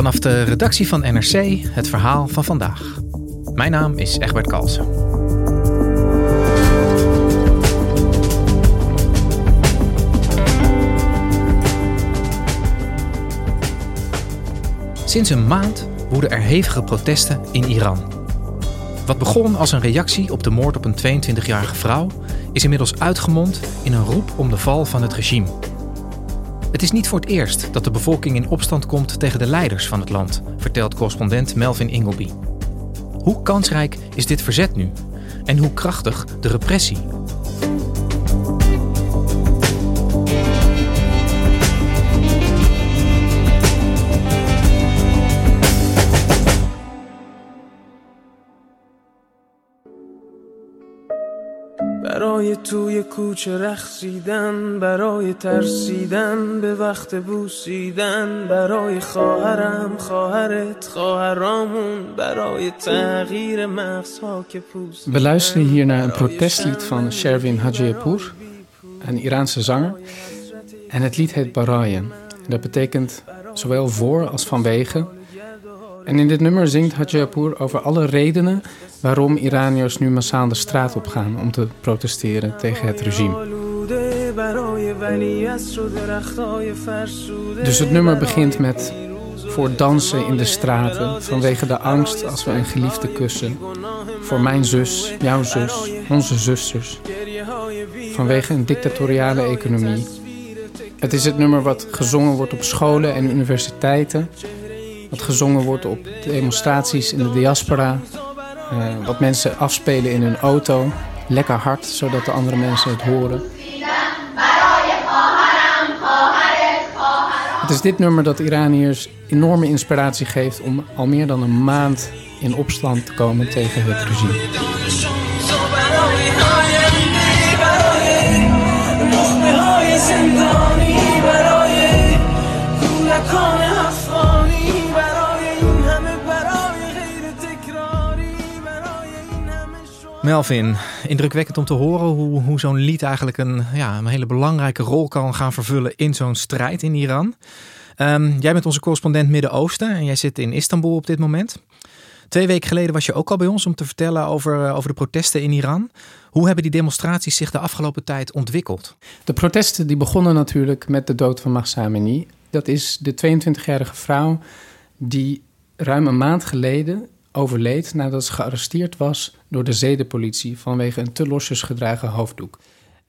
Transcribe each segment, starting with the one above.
Vanaf de redactie van NRC het verhaal van vandaag. Mijn naam is Egbert Kalsen. Sinds een maand woeden er hevige protesten in Iran. Wat begon als een reactie op de moord op een 22-jarige vrouw, is inmiddels uitgemond in een roep om de val van het regime. Het is niet voor het eerst dat de bevolking in opstand komt tegen de leiders van het land, vertelt correspondent Melvin Ingleby. Hoe kansrijk is dit verzet nu? En hoe krachtig de repressie? توی کوچه رخصیدن برای ترسیدن به وقت بوسیدن برای خواهرم خواهرت خواهرامون برای تغییر مغزها که پوست We luisteren hier naar een protestlied van Shervin Hajipour, een Iraanse zanger. En het lied heet Barayen. Dat betekent zowel voor als vanwege. en in dit nummer zingt Hajipour over alle redenen waarom Iraniërs nu massaal de straat op gaan om te protesteren tegen het regime. Dus het nummer begint met voor dansen in de straten vanwege de angst als we een geliefde kussen. Voor mijn zus, jouw zus, onze zusters. Vanwege een dictatoriale economie. Het is het nummer wat gezongen wordt op scholen en universiteiten. Wat gezongen wordt op demonstraties in de diaspora. Uh, wat mensen afspelen in hun auto. Lekker hard, zodat de andere mensen het horen. Het is dit nummer dat Iraniërs enorme inspiratie geeft om al meer dan een maand in opstand te komen tegen het regime. Melvin, indrukwekkend om te horen hoe, hoe zo'n lied eigenlijk een, ja, een hele belangrijke rol kan gaan vervullen in zo'n strijd in Iran. Um, jij bent onze correspondent Midden-Oosten en jij zit in Istanbul op dit moment. Twee weken geleden was je ook al bij ons om te vertellen over, over de protesten in Iran. Hoe hebben die demonstraties zich de afgelopen tijd ontwikkeld? De protesten die begonnen natuurlijk met de dood van Mahsa Amini. Dat is de 22-jarige vrouw die ruim een maand geleden overleed nadat ze gearresteerd was door de zedenpolitie vanwege een te losjes gedragen hoofddoek.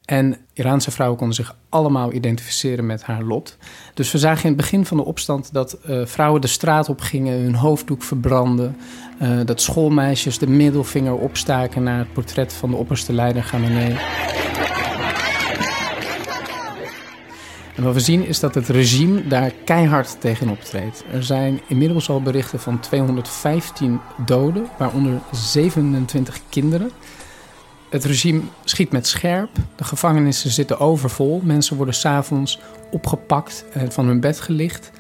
En Iraanse vrouwen konden zich allemaal identificeren met haar lot. Dus we zagen in het begin van de opstand dat uh, vrouwen de straat op gingen, hun hoofddoek verbranden. Uh, dat schoolmeisjes de middelvinger opstaken naar het portret van de opperste leider Khamenei. En wat we zien is dat het regime daar keihard tegen optreedt. Er zijn inmiddels al berichten van 215 doden, waaronder 27 kinderen. Het regime schiet met scherp. De gevangenissen zitten overvol. Mensen worden s'avonds opgepakt en van hun bed gelicht.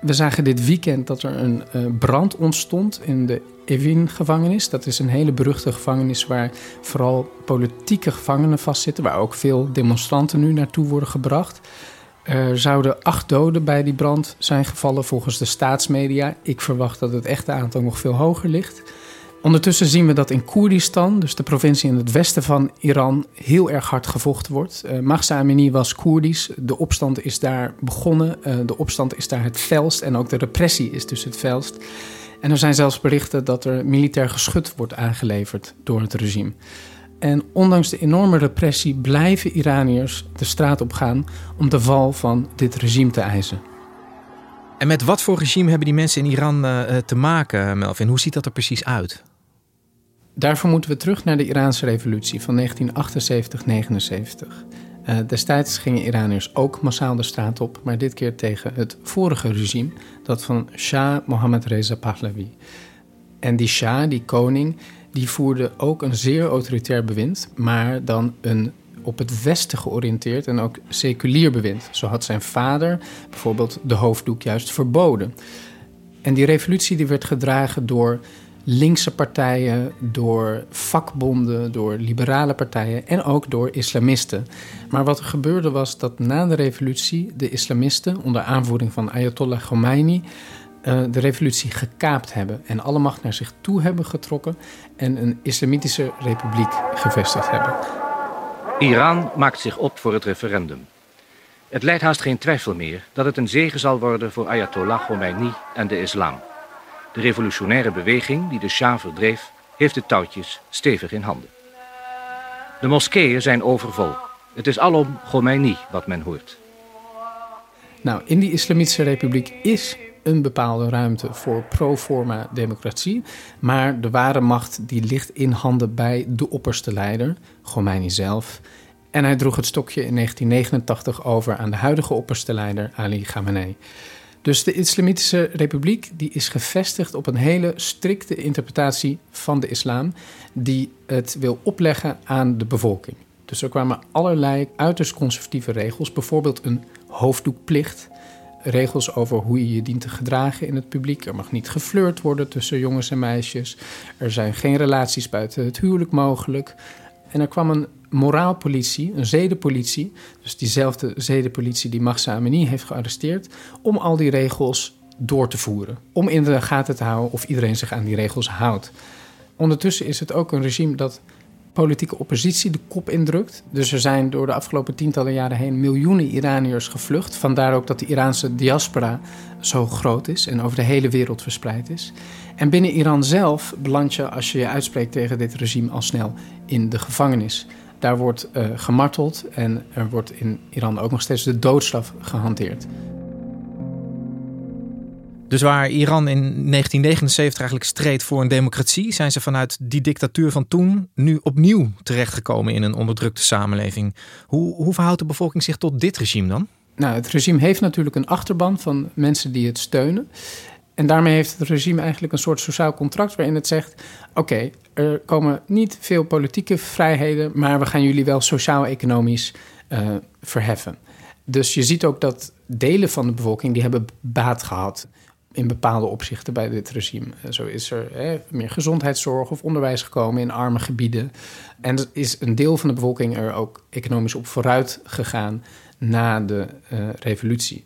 We zagen dit weekend dat er een uh, brand ontstond in de Evin-gevangenis. Dat is een hele beruchte gevangenis waar vooral politieke gevangenen vastzitten, waar ook veel demonstranten nu naartoe worden gebracht. Er zouden acht doden bij die brand zijn gevallen volgens de staatsmedia. Ik verwacht dat het echte aantal nog veel hoger ligt. Ondertussen zien we dat in Koerdistan, dus de provincie in het westen van Iran, heel erg hard gevochten wordt. Uh, Mahsa Amini was Koerdisch. De opstand is daar begonnen. Uh, de opstand is daar het felst en ook de repressie is dus het felst. En er zijn zelfs berichten dat er militair geschut wordt aangeleverd door het regime. En ondanks de enorme repressie blijven Iraniërs de straat op gaan om de val van dit regime te eisen. En met wat voor regime hebben die mensen in Iran uh, te maken, Melvin? Hoe ziet dat er precies uit? Daarvoor moeten we terug naar de Iraanse revolutie van 1978-79. Uh, destijds gingen Iraniërs ook massaal de straat op, maar dit keer tegen het vorige regime, dat van Shah Mohammad Reza Pahlavi. En die Shah, die koning, die voerde ook een zeer autoritair bewind, maar dan een op het Westen georiënteerd en ook seculier bewind. Zo had zijn vader bijvoorbeeld de hoofddoek juist verboden. En die revolutie die werd gedragen door linkse partijen, door vakbonden, door liberale partijen en ook door islamisten. Maar wat er gebeurde was dat na de revolutie de islamisten onder aanvoering van Ayatollah Khomeini uh, de revolutie gekaapt hebben en alle macht naar zich toe hebben getrokken en een islamitische republiek gevestigd hebben. Iran maakt zich op voor het referendum. Het leidt haast geen twijfel meer dat het een zegen zal worden voor Ayatollah Khomeini en de islam. De revolutionaire beweging die de Shah verdreef, heeft de touwtjes stevig in handen. De moskeeën zijn overvol. Het is alom Khomeini wat men hoort. Nou, in die Islamitische Republiek is een bepaalde ruimte voor pro-forma democratie. Maar de ware macht die ligt in handen bij de opperste leider, Khomeini zelf. En hij droeg het stokje in 1989 over aan de huidige opperste leider Ali Khamenei. Dus de Islamitische Republiek die is gevestigd op een hele strikte interpretatie van de islam, die het wil opleggen aan de bevolking. Dus er kwamen allerlei uiterst conservatieve regels, bijvoorbeeld een hoofddoekplicht, regels over hoe je je dient te gedragen in het publiek. Er mag niet geflirt worden tussen jongens en meisjes. Er zijn geen relaties buiten het huwelijk mogelijk. En er kwam een moraalpolitie, een zedenpolitie, dus diezelfde zedenpolitie die Mahsa Amini heeft gearresteerd, om al die regels door te voeren. Om in de gaten te houden of iedereen zich aan die regels houdt. Ondertussen is het ook een regime dat politieke oppositie de kop indrukt. Dus er zijn door de afgelopen tientallen jaren heen miljoenen Iraniërs gevlucht. Vandaar ook dat de Iraanse diaspora zo groot is en over de hele wereld verspreid is. En binnen Iran zelf beland je, als je je uitspreekt tegen dit regime, al snel in de gevangenis. Daar wordt uh, gemarteld en er wordt in Iran ook nog steeds de doodstraf gehanteerd. Dus waar Iran in 1979 eigenlijk streed voor een democratie, zijn ze vanuit die dictatuur van toen nu opnieuw terechtgekomen in een onderdrukte samenleving. Hoe, hoe verhoudt de bevolking zich tot dit regime dan? Nou, het regime heeft natuurlijk een achterban van mensen die het steunen. En daarmee heeft het regime eigenlijk een soort sociaal contract waarin het zegt: oké, er komen niet veel politieke vrijheden, maar we gaan jullie wel sociaal-economisch uh, verheffen. Dus je ziet ook dat delen van de bevolking die hebben baat gehad in bepaalde opzichten bij dit regime. Eh, zo is er hè, meer gezondheidszorg of onderwijs gekomen in arme gebieden. En is een deel van de bevolking er ook economisch op vooruit gegaan na de uh, revolutie.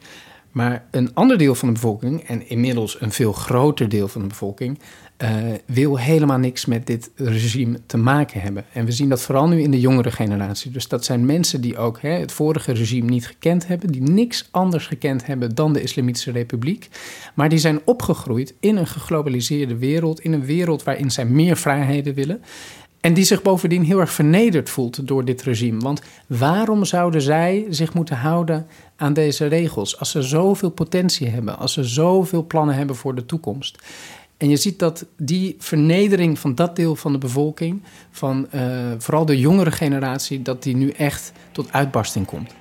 Maar een ander deel van de bevolking, en inmiddels een veel groter deel van de bevolking, uh, wil helemaal niks met dit regime te maken hebben. En we zien dat vooral nu in de jongere generatie. Dus dat zijn mensen die ook hè, het vorige regime niet gekend hebben, die niks anders gekend hebben dan de Islamitische Republiek. Maar die zijn opgegroeid in een geglobaliseerde wereld, in een wereld waarin zij meer vrijheden willen. En die zich bovendien heel erg vernederd voelt door dit regime. Want waarom zouden zij zich moeten houden aan deze regels als ze zoveel potentie hebben, als ze zoveel plannen hebben voor de toekomst? En je ziet dat die vernedering van dat deel van de bevolking, van uh, vooral de jongere generatie, dat die nu echt tot uitbarsting komt.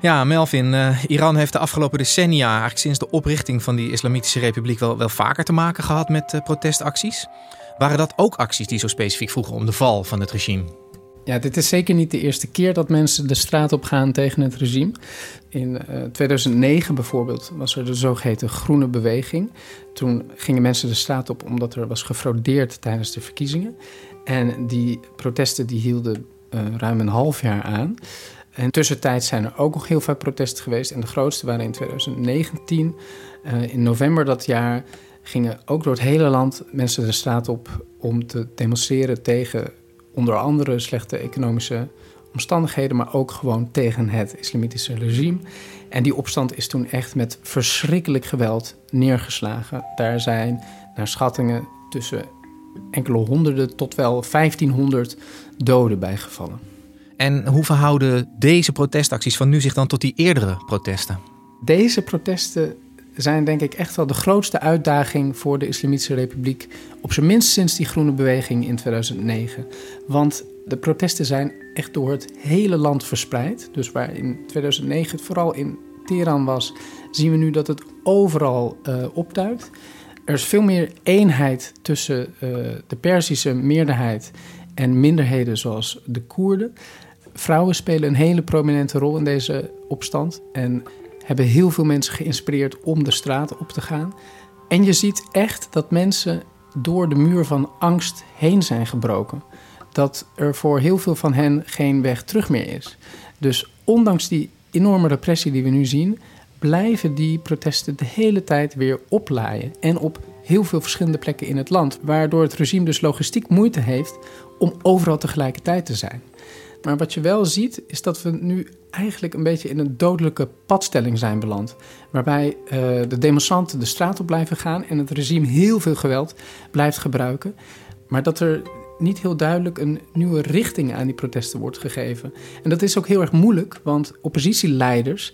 Ja, Melvin, uh, Iran heeft de afgelopen decennia, eigenlijk sinds de oprichting van die Islamitische Republiek, wel, wel vaker te maken gehad met uh, protestacties. Waren dat ook acties die zo specifiek vroegen om de val van het regime? Ja, dit is zeker niet de eerste keer dat mensen de straat op gaan tegen het regime. In 2009 eh, bijvoorbeeld was er de zogeheten Groene Beweging. Toen gingen mensen de straat op omdat er was gefraudeerd tijdens de verkiezingen. En die protesten die hielden uh, ruim een half jaar aan. En tussentijd zijn er ook nog heel vaak protesten geweest. En de grootste waren in 2019. Uh, eh, in november dat jaar gingen ook door het hele land mensen de straat op om te demonstreren tegen onder andere slechte economische omstandigheden, maar ook gewoon tegen het islamitische regime. En die opstand is toen echt met verschrikkelijk geweld neergeslagen. Daar zijn naar schattingen tussen enkele honderden tot wel 1500 doden bijgevallen. En hoe verhouden deze protestacties van nu zich dan tot die eerdere protesten? Deze protesten zijn denk ik echt wel de grootste uitdaging voor de Islamitische Republiek. Op zijn minst sinds die groene beweging in 2009. Want de protesten zijn echt door het hele land verspreid. Dus waar in 2009 het vooral in Teheran was, zien we nu dat het overal uh, opduikt. Er is veel meer eenheid tussen uh, de Perzische meerderheid en minderheden zoals de Koerden. Vrouwen spelen een hele prominente rol in deze opstand en hebben heel veel mensen geïnspireerd om de straat op te gaan. En je ziet echt dat mensen door de muur van angst heen zijn gebroken. Dat er voor heel veel van hen geen weg terug meer is. Dus ondanks die enorme repressie die we nu zien, blijven die protesten de hele tijd weer oplaaien. En op heel veel verschillende plekken in het land. Waardoor het regime dus logistiek moeite heeft om overal tegelijkertijd te zijn. Maar wat je wel ziet, is dat we nu eigenlijk een beetje in een dodelijke padstelling zijn beland. Waarbij uh, de demonstranten de straat op blijven gaan en het regime heel veel geweld blijft gebruiken. Maar dat er niet heel duidelijk een nieuwe richting aan die protesten wordt gegeven. En dat is ook heel erg moeilijk, want oppositieleiders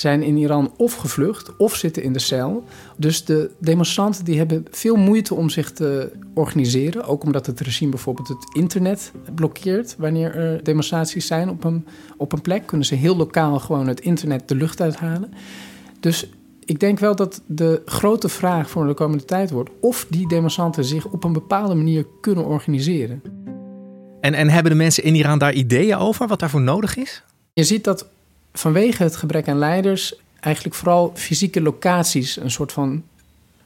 zijn in Iran of gevlucht of zitten in de cel. Dus de demonstranten die hebben veel moeite om zich te organiseren. Ook omdat het regime bijvoorbeeld het internet blokkeert wanneer er demonstraties zijn op een, op een plek. Kunnen ze heel lokaal gewoon het internet de lucht uithalen. Dus ik denk wel dat de grote vraag voor de komende tijd wordt of die demonstranten zich op een bepaalde manier kunnen organiseren. En, en hebben de mensen in Iran daar ideeën over wat daarvoor nodig is? Je ziet dat vanwege het gebrek aan leiders eigenlijk vooral fysieke locaties een soort van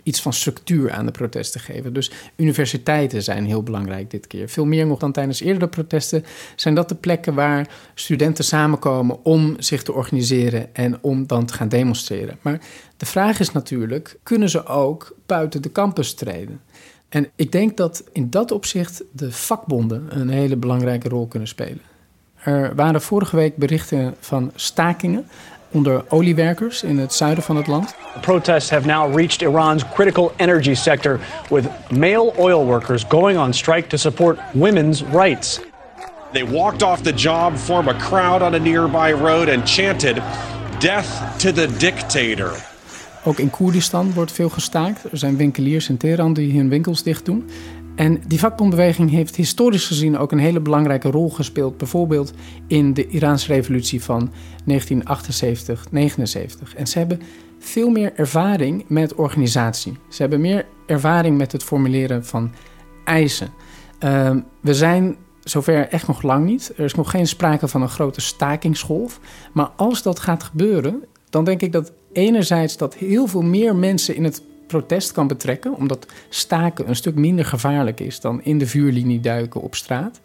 iets van structuur aan de protesten geven. Dus universiteiten zijn heel belangrijk dit keer. Veel meer nog dan tijdens eerdere protesten zijn dat de plekken waar studenten samenkomen om zich te organiseren en om dan te gaan demonstreren. Maar de vraag is natuurlijk, kunnen ze ook buiten de campus treden? En ik denk dat in dat opzicht de vakbonden een hele belangrijke rol kunnen spelen. Er waren vorige week berichten van stakingen onder oliewerkers in het zuiden van het land. Protests have now reached Iran's critical energy sector with male oil workers going on strike to support women's rights. They walked off the job, formed a crowd on a nearby road and chanted death to the dictator. Ook in Koerdistan wordt veel gestaakt. Er zijn winkeliers in Teheran die hun winkels dicht doen. En die vakbondbeweging heeft historisch gezien ook een hele belangrijke rol gespeeld, bijvoorbeeld in de Iraanse revolutie van 1978-79. En ze hebben veel meer ervaring met organisatie. Ze hebben meer ervaring met het formuleren van eisen. Uh, we zijn zover echt nog lang niet. Er is nog geen sprake van een grote stakingsgolf. Maar als dat gaat gebeuren, dan denk ik dat enerzijds dat heel veel meer mensen in het protest kan betrekken, omdat staken een stuk minder gevaarlijk is dan in de vuurlinie duiken op straat.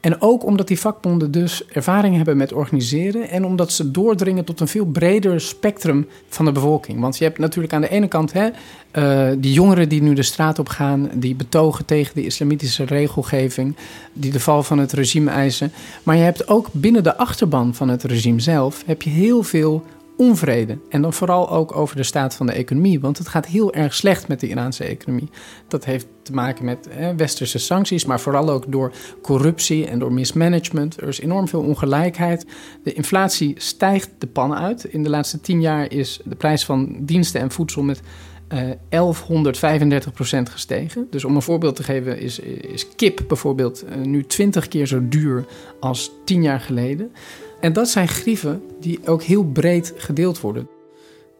En ook omdat die vakbonden dus ervaring hebben met organiseren en omdat ze doordringen tot een veel breder spectrum van de bevolking. Want je hebt natuurlijk aan de ene kant hè, uh, die jongeren die nu de straat op gaan, die betogen tegen de islamitische regelgeving, die de val van het regime eisen. Maar je hebt ook binnen de achterban van het regime zelf heb je heel veel onvrede. En dan vooral ook over de staat van de economie. Want het gaat heel erg slecht met de Iraanse economie. Dat heeft te maken met westerse sancties, maar vooral ook door corruptie en door mismanagement. Er is enorm veel ongelijkheid. De inflatie stijgt de pannen uit. In de laatste tien jaar is de prijs van diensten en voedsel met uh, 1135% gestegen. Dus om een voorbeeld te geven, is, is kip bijvoorbeeld uh, nu 20 keer zo duur als tien jaar geleden. En dat zijn grieven die ook heel breed gedeeld worden.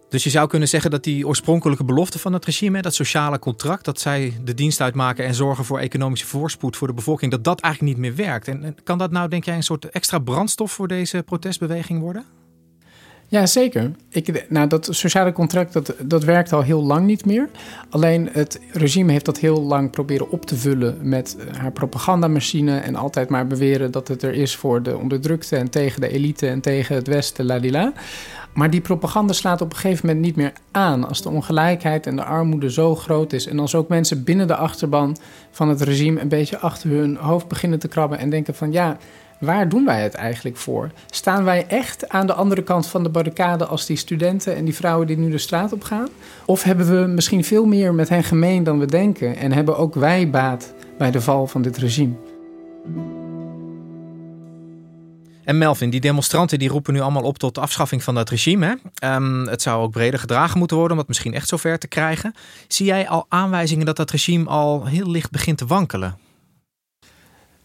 Dus je zou kunnen zeggen dat die oorspronkelijke belofte van het regime, dat sociale contract, dat zij de dienst uitmaken en zorgen voor economische voorspoed voor de bevolking, dat dat eigenlijk niet meer werkt. En kan dat nou, denk jij, een soort extra brandstof voor deze protestbeweging worden? Ja, zeker. Ik, nou, dat sociale contract dat, dat werkt al heel lang niet meer. Alleen het regime heeft dat heel lang proberen op te vullen met haar propagandamachine. En altijd maar beweren dat het er is voor de onderdrukte en tegen de elite en tegen het Westen, ladila. Maar die propaganda slaat op een gegeven moment niet meer aan. Als de ongelijkheid en de armoede zo groot is. En als ook mensen binnen de achterban van het regime een beetje achter hun hoofd beginnen te krabben en denken van ja waar doen wij het eigenlijk voor? Staan wij echt aan de andere kant van de barricade als die studenten en die vrouwen die nu de straat op gaan? Of hebben we misschien veel meer met hen gemeen dan we denken en hebben ook wij baat bij de val van dit regime? En Melvin, die demonstranten die roepen nu allemaal op tot afschaffing van dat regime. Hè? Ehm, het zou ook breder gedragen moeten worden om het misschien echt zover te krijgen. Zie jij al aanwijzingen dat dat regime al heel licht begint te wankelen?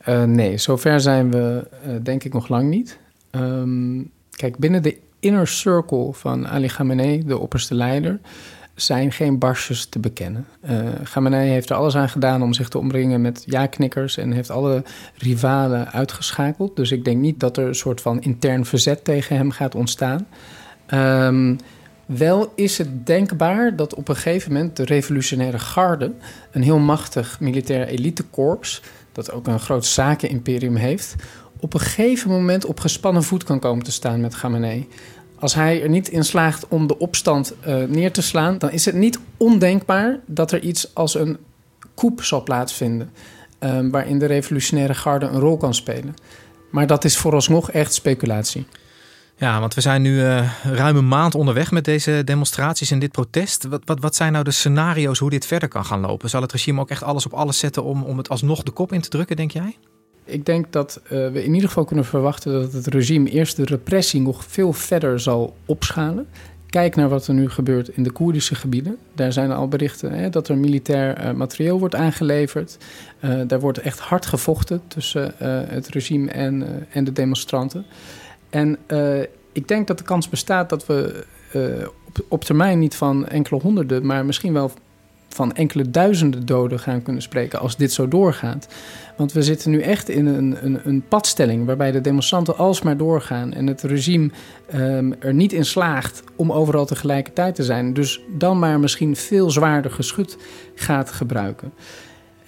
Uh, nee, zover zijn we uh, denk ik nog lang niet. Um, kijk, binnen de inner circle van Ali Khamenei, de opperste leider, zijn geen barsjes te bekennen. Uh, Khamenei heeft er alles aan gedaan om zich te omringen met ja-knikkers en heeft alle rivalen uitgeschakeld. Dus ik denk niet dat er een soort van intern verzet tegen hem gaat ontstaan. Um, wel is het denkbaar dat op een gegeven moment de revolutionaire garde, een heel machtig militair elitekorps, dat ook een groot zakenimperium heeft, op een gegeven moment op gespannen voet kan komen te staan met Khamenei. Als hij er niet in slaagt om de opstand uh, neer te slaan, dan is het niet ondenkbaar dat er iets als een coup zal plaatsvinden. Uh, waarin de revolutionaire garde een rol kan spelen. Maar dat is vooralsnog echt speculatie. Ja, want we zijn nu uh, ruim een maand onderweg met deze demonstraties en dit protest. Wat, wat, wat zijn nou de scenario's hoe dit verder kan gaan lopen? Zal het regime ook echt alles op alles zetten om, om het alsnog de kop in te drukken, denk jij? Ik denk dat uh, we in ieder geval kunnen verwachten dat het regime eerst de repressie nog veel verder zal opschalen. Kijk naar wat er nu gebeurt in de Koerdische gebieden. Daar zijn al berichten hè, dat er militair uh, materieel wordt aangeleverd. Uh, daar wordt echt hard gevochten tussen het regime en, en de demonstranten. En ik denk dat de kans bestaat dat we op, op termijn niet van enkele honderden, maar misschien wel van enkele duizenden doden gaan kunnen spreken als dit zo doorgaat. Want we zitten nu echt in een, een, een padstelling waarbij de demonstranten alsmaar doorgaan en het regime um, er niet in slaagt om overal tegelijkertijd te zijn. Dus dan maar misschien veel zwaarder geschut gaat gebruiken.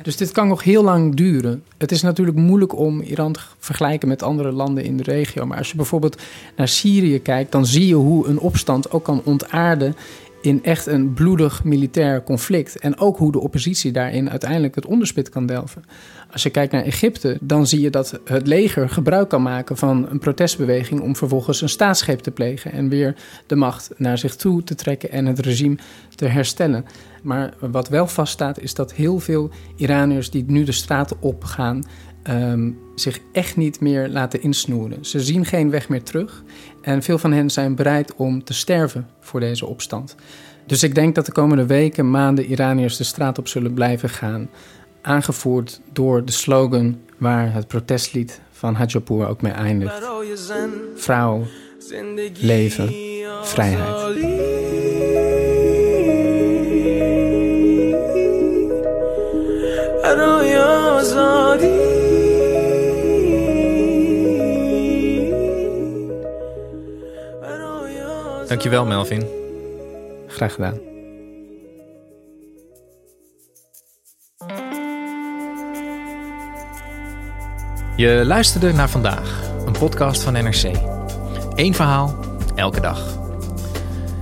Dus dit kan nog heel lang duren. Het is natuurlijk moeilijk om Iran te vergelijken met andere landen in de regio. Maar als je bijvoorbeeld naar Syrië kijkt, dan zie je hoe een opstand ook kan ontaarden in echt een bloedig militair conflict. En ook hoe de oppositie daarin uiteindelijk het onderspit kan delven. Als je kijkt naar Egypte, dan zie je dat het leger gebruik kan maken van een protestbeweging om vervolgens een staatsgreep te plegen en weer de macht naar zich toe te trekken en het regime te herstellen. Maar wat wel vaststaat is dat heel veel Iraniërs die nu de straten opgaan, um, zich echt niet meer laten insnoeren. Ze zien geen weg meer terug en veel van hen zijn bereid om te sterven voor deze opstand. Dus ik denk dat de komende weken, maanden Iraniërs de straat op zullen blijven gaan. Aangevoerd door de slogan waar het protestlied van Hajapur ook mee eindigt. Vrouw, leven, vrijheid. Dankjewel, Melvin. Graag gedaan. Je luisterde naar vandaag, een podcast van NRC. Eén verhaal, elke dag.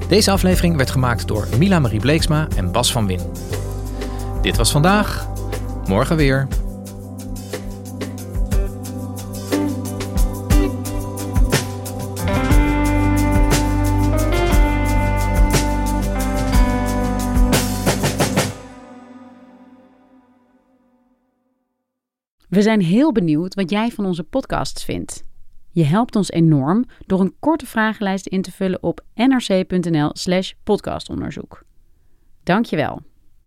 Deze aflevering werd gemaakt door Mila Marie Bleeksma en Bas van Win. Dit was vandaag, morgen weer. We zijn heel benieuwd wat jij van onze podcasts vindt. Je helpt ons enorm door een korte vragenlijst in te vullen op nrc.nl/slash podcastonderzoek. Dankjewel.